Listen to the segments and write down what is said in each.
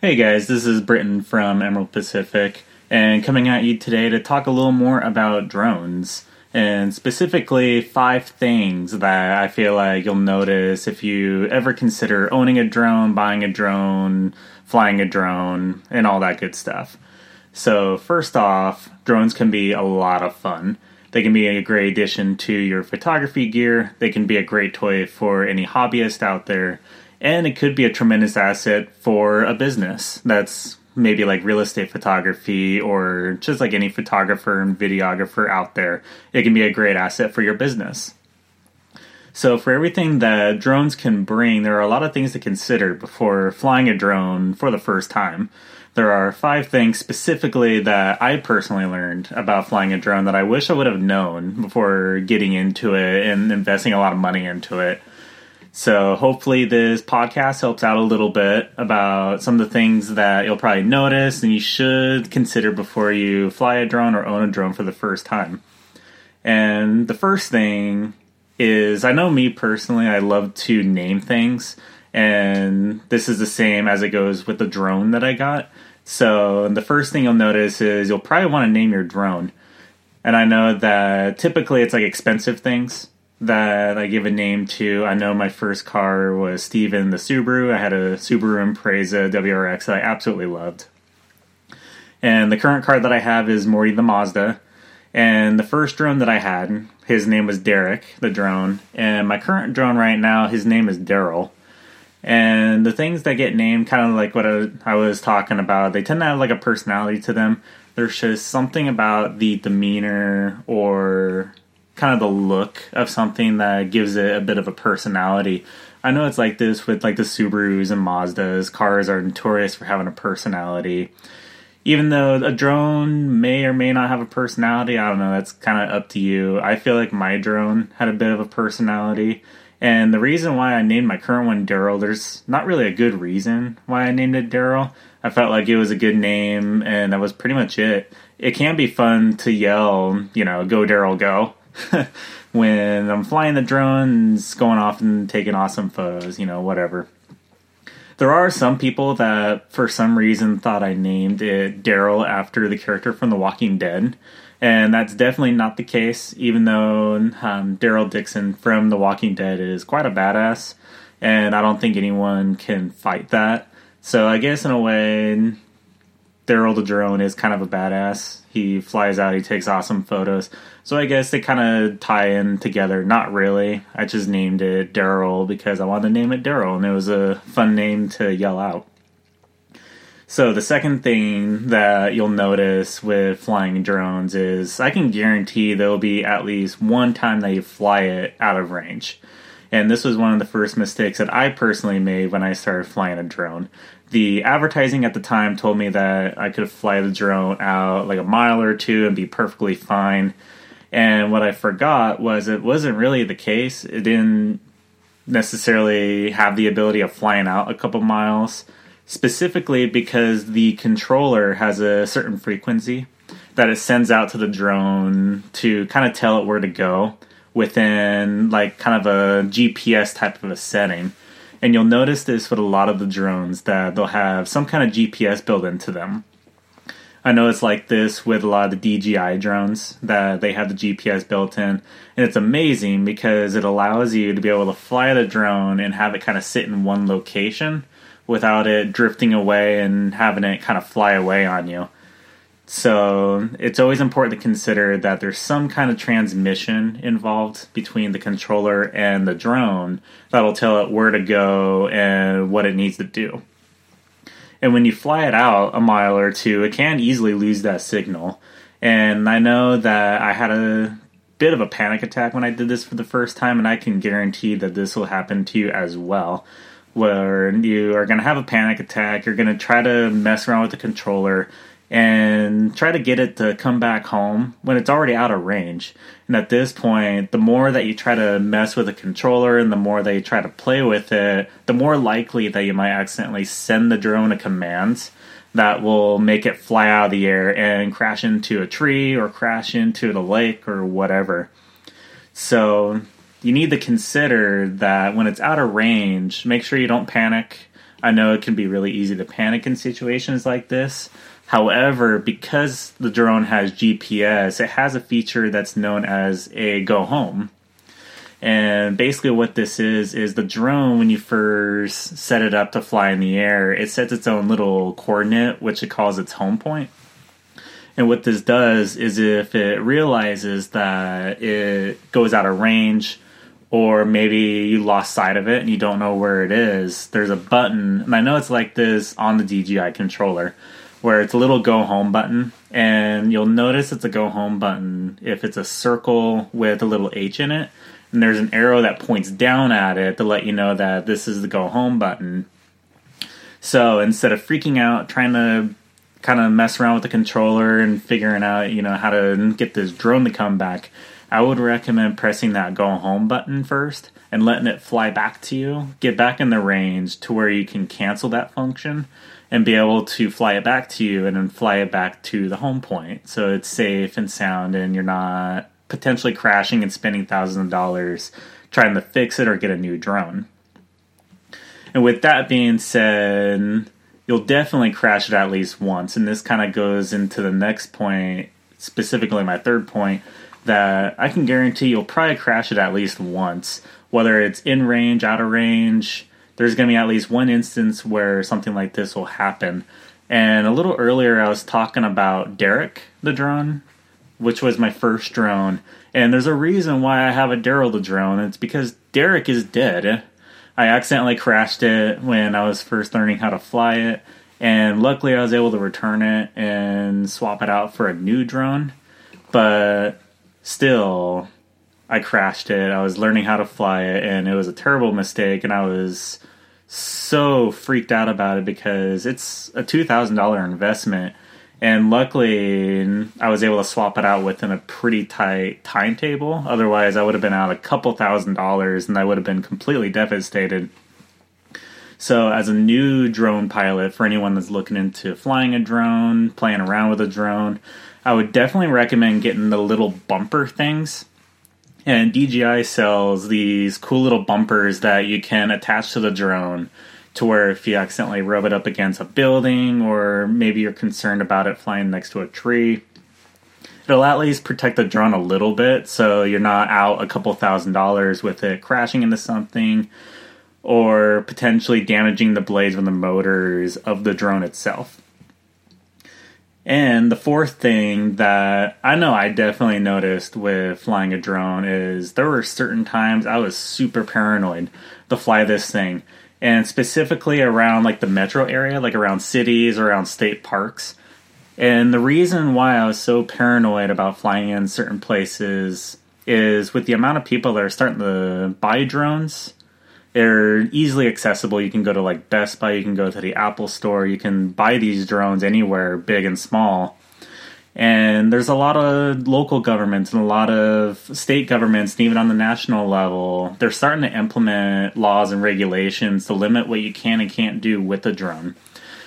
Hey guys, this is Britton from Emerald Pacific, and coming at you today to talk a little more about drones, and specifically five things that I feel like you'll notice if you ever consider owning a drone, buying a drone, flying a drone, and all that good stuff. So, first off, drones can be a lot of fun. They can be a great addition to your photography gear, they can be a great toy for any hobbyist out there and it could be a tremendous asset for a business that's maybe like real estate photography or just like any photographer and videographer out there. It can be a great asset for your business. So, for everything that drones can bring, there are a lot of things to consider before flying a drone for the first time. There are five things specifically that I personally learned about flying a drone that I wish I would have known before getting into it and investing a lot of money into it. So hopefully this podcast helps out a little bit about some of the things that you'll probably notice and you should consider before you fly a drone or own a drone for the first time. And the first thing is I know me personally, I love to name things, and this is the same as it goes with the drone that I got. So the first thing you'll notice is you'll probably want to name your drone. And I know that typically it's like expensive things that I give a name to. I know my first car was Steven the Subaru. I had a Subaru Impreza WRX that I absolutely loved. And the current car that I have is Morty the Mazda. And the first drone that I had, his name was Derek, the drone. And my current drone right now, his name is Daryl. And the things that get named, kind of like what I, I was talking about, they tend to have like a personality to them. There's just something about the demeanor or kind of the look of something that gives it a bit of a personality. I know it's like this with like the Subarus and Mazdas. Cars are notorious for having a personality. Even though a drone may or may not have a personality, I don't know, that's kind of up to you. I feel like my drone had a bit of a personality. And the reason why I named my current one Daryl, there's not really a good reason why I named it Daryl. I felt like it was a good name, and that was pretty much it. It can be fun to yell, you know, go Daryl, go when I'm flying the drones, going off and taking awesome photos, you know, whatever. There are some people that, for some reason, thought I named it Daryl after the character from The Walking Dead. And that's definitely not the case, even though um, Daryl Dixon from The Walking Dead is quite a badass. And I don't think anyone can fight that. So I guess, in a way, Daryl the drone is kind of a badass. He flies out, he takes awesome photos. So I guess they kind of tie in together. Not really. I just named it Daryl because I wanted to name it Daryl, and it was a fun name to yell out. So the second thing that you'll notice with flying drones is I can guarantee there'll be at least one time that you fly it out of range. And this was one of the first mistakes that I personally made when I started flying a drone the advertising at the time told me that I could fly the drone out like a mile or two and be perfectly fine. And what I forgot was it wasn't really the case. It didn't necessarily have the ability of flying out a couple miles, specifically because the controller has a certain frequency that it sends out to the drone to kind of tell it where to go within like kind of a GPS type of a setting. And you'll notice this with a lot of the drones that they'll have some kind of GPS built into them. I know it's like this with a lot of the DJI drones that they have the GPS built in. And it's amazing because it allows you to be able to fly the drone and have it kind of sit in one location without it drifting away and having it kind of fly away on you. So it's always important to consider that there's some kind of transmission involved between the controller and the drone that'll tell it where to go and what it needs to do. And when you fly it out a mile or two, it can easily lose that signal. And I know that I had a bit of a panic attack when I did this for the first time, and I can guarantee that this will happen to you as well. Where you are going to have a panic attack, you're going to try to mess around with the controller, and try to get it to come back home when it's already out of range. And at this point, the more that you try to mess with the controller and the more that you try to play with it, the more likely that you might accidentally send the drone a command that will make it fly out of the air and crash into a tree or crash into the lake or whatever. So you need to consider that when it's out of range, make sure you don't panic I know it can be really easy to panic in situations like this. However, because the drone has GPS, it has a feature that's known as a go home. And basically, what this is is the drone, when you first set it up to fly in the air, it sets its own little coordinate, which it calls its home point. And what this does is if it realizes that it goes out of range, or maybe you lost sight of it and you don't know where it is, there's a button, and I know it's like this on the DJI controller, where it's a little go home button, and you'll notice it's a go home button if it's a circle with a little H in it, and there's an arrow that points down at it to let you know that this is the go home button. So instead of freaking out, trying to kind of mess around with the controller and figuring out, you know, how to get this drone to come back, I would recommend pressing that go home button first and letting it fly back to you, get back in the range to where you can cancel that function and be able to fly it back to you and then fly it back to the home point. So it's safe and sound and you're not potentially crashing and spending thousands of dollars trying to fix it or get a new drone. And with that being said, you'll definitely crash it at least once. And this kind of goes into the next point, specifically my third point, that I can guarantee you'll probably crash it at least once. Whether it's in range, out of range, there's going to be at least one instance where something like this will happen. And a little earlier, I was talking about Derek, the drone, which was my first drone. And there's a reason why I have a Daryl the drone. It's because Derek is dead. I accidentally crashed it when I was first learning how to fly it, and luckily I was able to return it and swap it out for a new drone. But still, I crashed it. I was learning how to fly it, and it was a terrible mistake, and I was so freaked out about it because it's a $2,000 investment. And luckily, I was able to swap it out within a pretty tight timetable. Otherwise, I would have been out a couple thousand dollars and I would have been completely devastated. So, as a new drone pilot, for anyone that's looking into flying a drone, playing around with a drone, I would definitely recommend getting the little bumper things. And DJI sells these cool little bumpers that you can attach to the drone to where if you accidentally rub it up against a building or maybe you're concerned about it flying next to a tree, it'll at least protect the drone a little bit so you're not out a couple thousand dollars with it crashing into something or potentially damaging the blades or the motors of the drone itself. And the fourth thing that I know I definitely noticed with flying a drone is there were certain times I was super paranoid to fly this thing and specifically around like the metro area, like around cities, around state parks. And the reason why I was so paranoid about flying in certain places is with the amount of people that are starting to buy drones. They're easily accessible. You can go to like Best Buy, you can go to the Apple Store, you can buy these drones anywhere, big and small. And there's a lot of local governments and a lot of state governments, and even on the national level, they're starting to implement laws and regulations to limit what you can and can't do with a drone.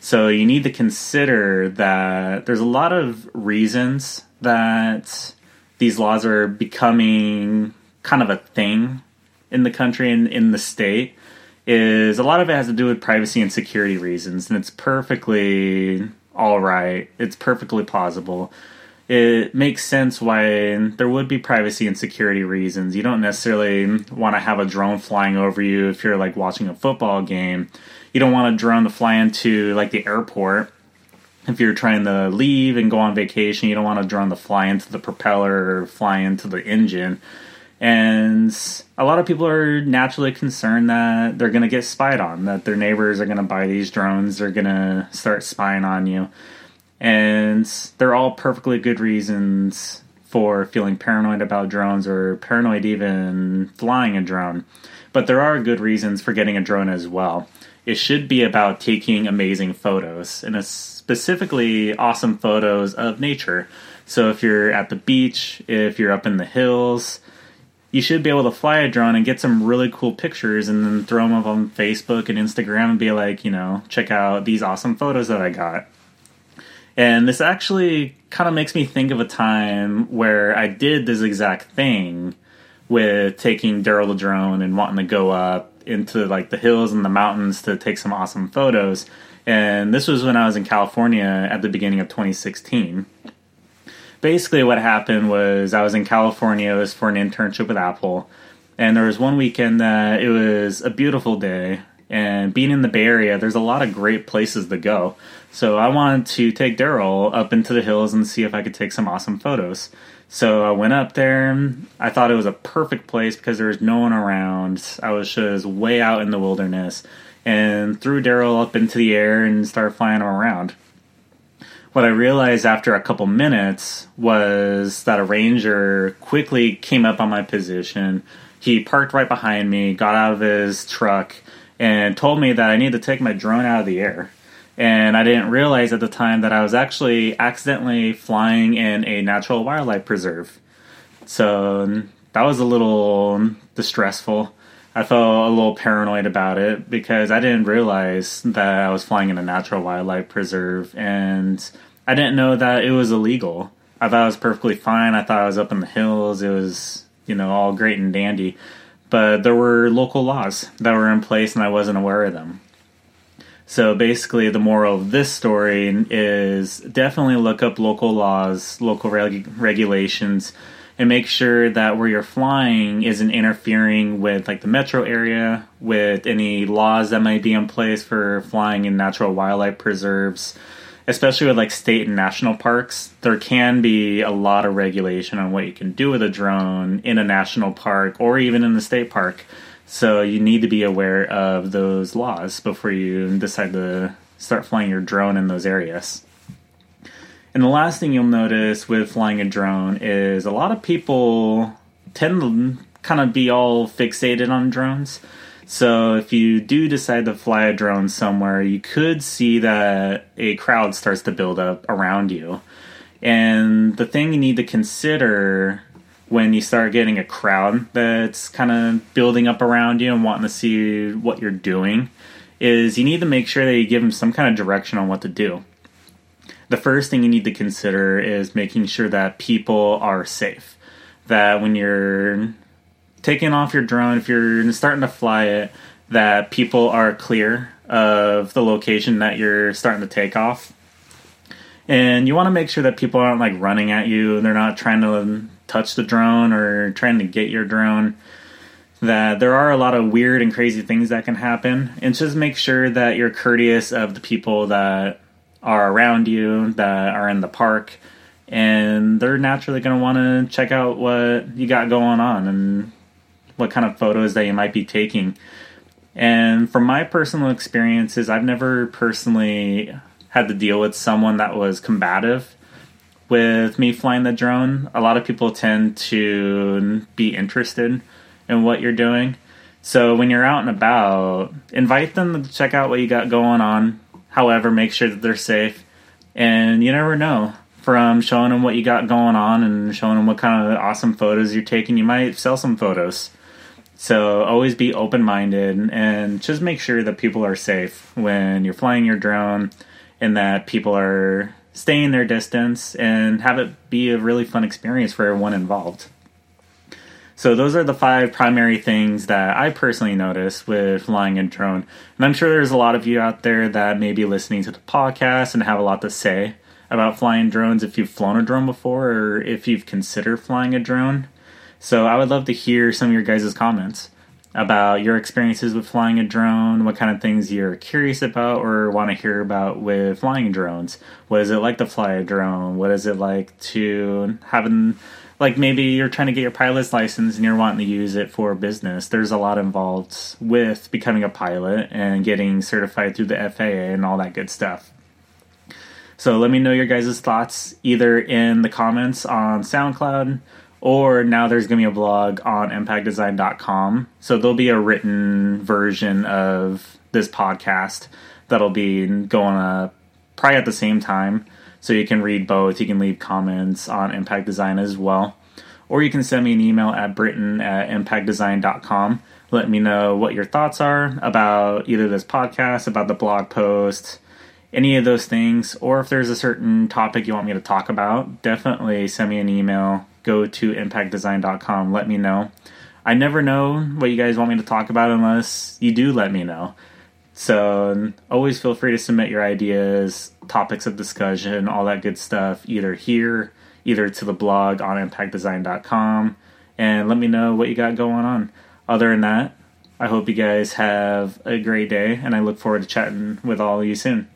So you need to consider that there's a lot of reasons that these laws are becoming kind of a thing in the country and in the state is a lot of it has to do with privacy and security reasons and it's perfectly all right. It's perfectly plausible. It makes sense why there would be privacy and security reasons. You don't necessarily want to have a drone flying over you if you're like watching a football game. You don't want a drone to fly into like the airport if you're trying to leave and go on vacation. You don't want a drone to fly into the propeller or fly into the engine. And a lot of people are naturally concerned that they're going to get spied on, that their neighbors are going to buy these drones, they're going to start spying on you. And they're all perfectly good reasons for feeling paranoid about drones or paranoid even flying a drone. But there are good reasons for getting a drone as well. It should be about taking amazing photos, and specifically awesome photos of nature. So if you're at the beach, if you're up in the hills, you should be able to fly a drone and get some really cool pictures and then throw them up on Facebook and Instagram and be like, you know, check out these awesome photos that I got. And this actually kind of makes me think of a time where I did this exact thing with taking Daryl the drone and wanting to go up into like the hills and the mountains to take some awesome photos. And this was when I was in California at the beginning of 2016. Basically, what happened was I was in California. It was for an internship with Apple. And there was one weekend that it was a beautiful day. And being in the Bay Area, there's a lot of great places to go. So I wanted to take Daryl up into the hills and see if I could take some awesome photos. So I went up there. I thought it was a perfect place because there was no one around. I was just way out in the wilderness and threw Daryl up into the air and started flying him around. What I realized after a couple minutes was that a ranger quickly came up on my position. He parked right behind me, got out of his truck, and told me that I needed to take my drone out of the air. And I didn't realize at the time that I was actually accidentally flying in a natural wildlife preserve. So that was a little um, distressful. I felt a little paranoid about it because I didn't realize that I was flying in a natural wildlife preserve and I didn't know that it was illegal. I thought it was perfectly fine. I thought I was up in the hills. It was, you know, all great and dandy. But there were local laws that were in place and I wasn't aware of them. So basically, the moral of this story is definitely look up local laws, local reg- regulations, and make sure that where you're flying isn't interfering with like the metro area, with any laws that might be in place for flying in natural wildlife preserves, especially with like state and national parks. There can be a lot of regulation on what you can do with a drone in a national park or even in the state park. So you need to be aware of those laws before you decide to start flying your drone in those areas. And the last thing you'll notice with flying a drone is a lot of people tend to kind of be all fixated on drones. So if you do decide to fly a drone somewhere, you could see that a crowd starts to build up around you. And the thing you need to consider when you start getting a crowd that's kind of building up around you and wanting to see what you're doing is you need to make sure that you give them some kind of direction on what to do the first thing you need to consider is making sure that people are safe. That when you're taking off your drone, if you're starting to fly it, that people are clear of the location that you're starting to take off. And you want to make sure that people aren't like running at you, they're not trying to touch the drone or trying to get your drone. That there are a lot of weird and crazy things that can happen. And just make sure that you're courteous of the people that are around you that are in the park and they're naturally going to want to check out what you got going on and what kind of photos that you might be taking. And from my personal experiences, I've never personally had to deal with someone that was combative with me flying the drone. A lot of people tend to be interested in what you're doing. So when you're out and about, invite them to check out what you got going on. However, make sure that they're safe. And you never know from showing them what you got going on and showing them what kind of awesome photos you're taking, you might sell some photos. So always be open minded and just make sure that people are safe when you're flying your drone and that people are staying their distance and have it be a really fun experience for everyone involved. So those are the five primary things that I personally notice with flying a drone. And I'm sure there's a lot of you out there that may be listening to the podcast and have a lot to say about flying drones if you've flown a drone before or if you've considered flying a drone. So I would love to hear some of your guys' comments about your experiences with flying a drone, what kind of things you're curious about or want to hear about with flying drones. What is it like to fly a drone? What is it like to having like maybe you're trying to get your pilot's license and you're wanting to use it for business. There's a lot involved with becoming a pilot and getting certified through the FAA and all that good stuff. So let me know your guys' thoughts either in the comments on SoundCloud or now there's going to be a blog on impactdesign.com. So there'll be a written version of this podcast that'll be going up probably at the same time. So you can read both. You can leave comments on Impact Design as well. Or you can send me an email at britton at impactdesign.com. Let me know what your thoughts are about either this podcast, about the blog post, any of those things. Or if there's a certain topic you want me to talk about, definitely send me an email. Go to impactdesign.com. Let me know. I never know what you guys want me to talk about unless you do let me know. So always feel free to submit your ideas, topics of discussion, all that good stuff, either here, either to the blog on impactdesign.com, and let me know what you got going on. Other than that, I hope you guys have a great day, and I look forward to chatting with all of you soon.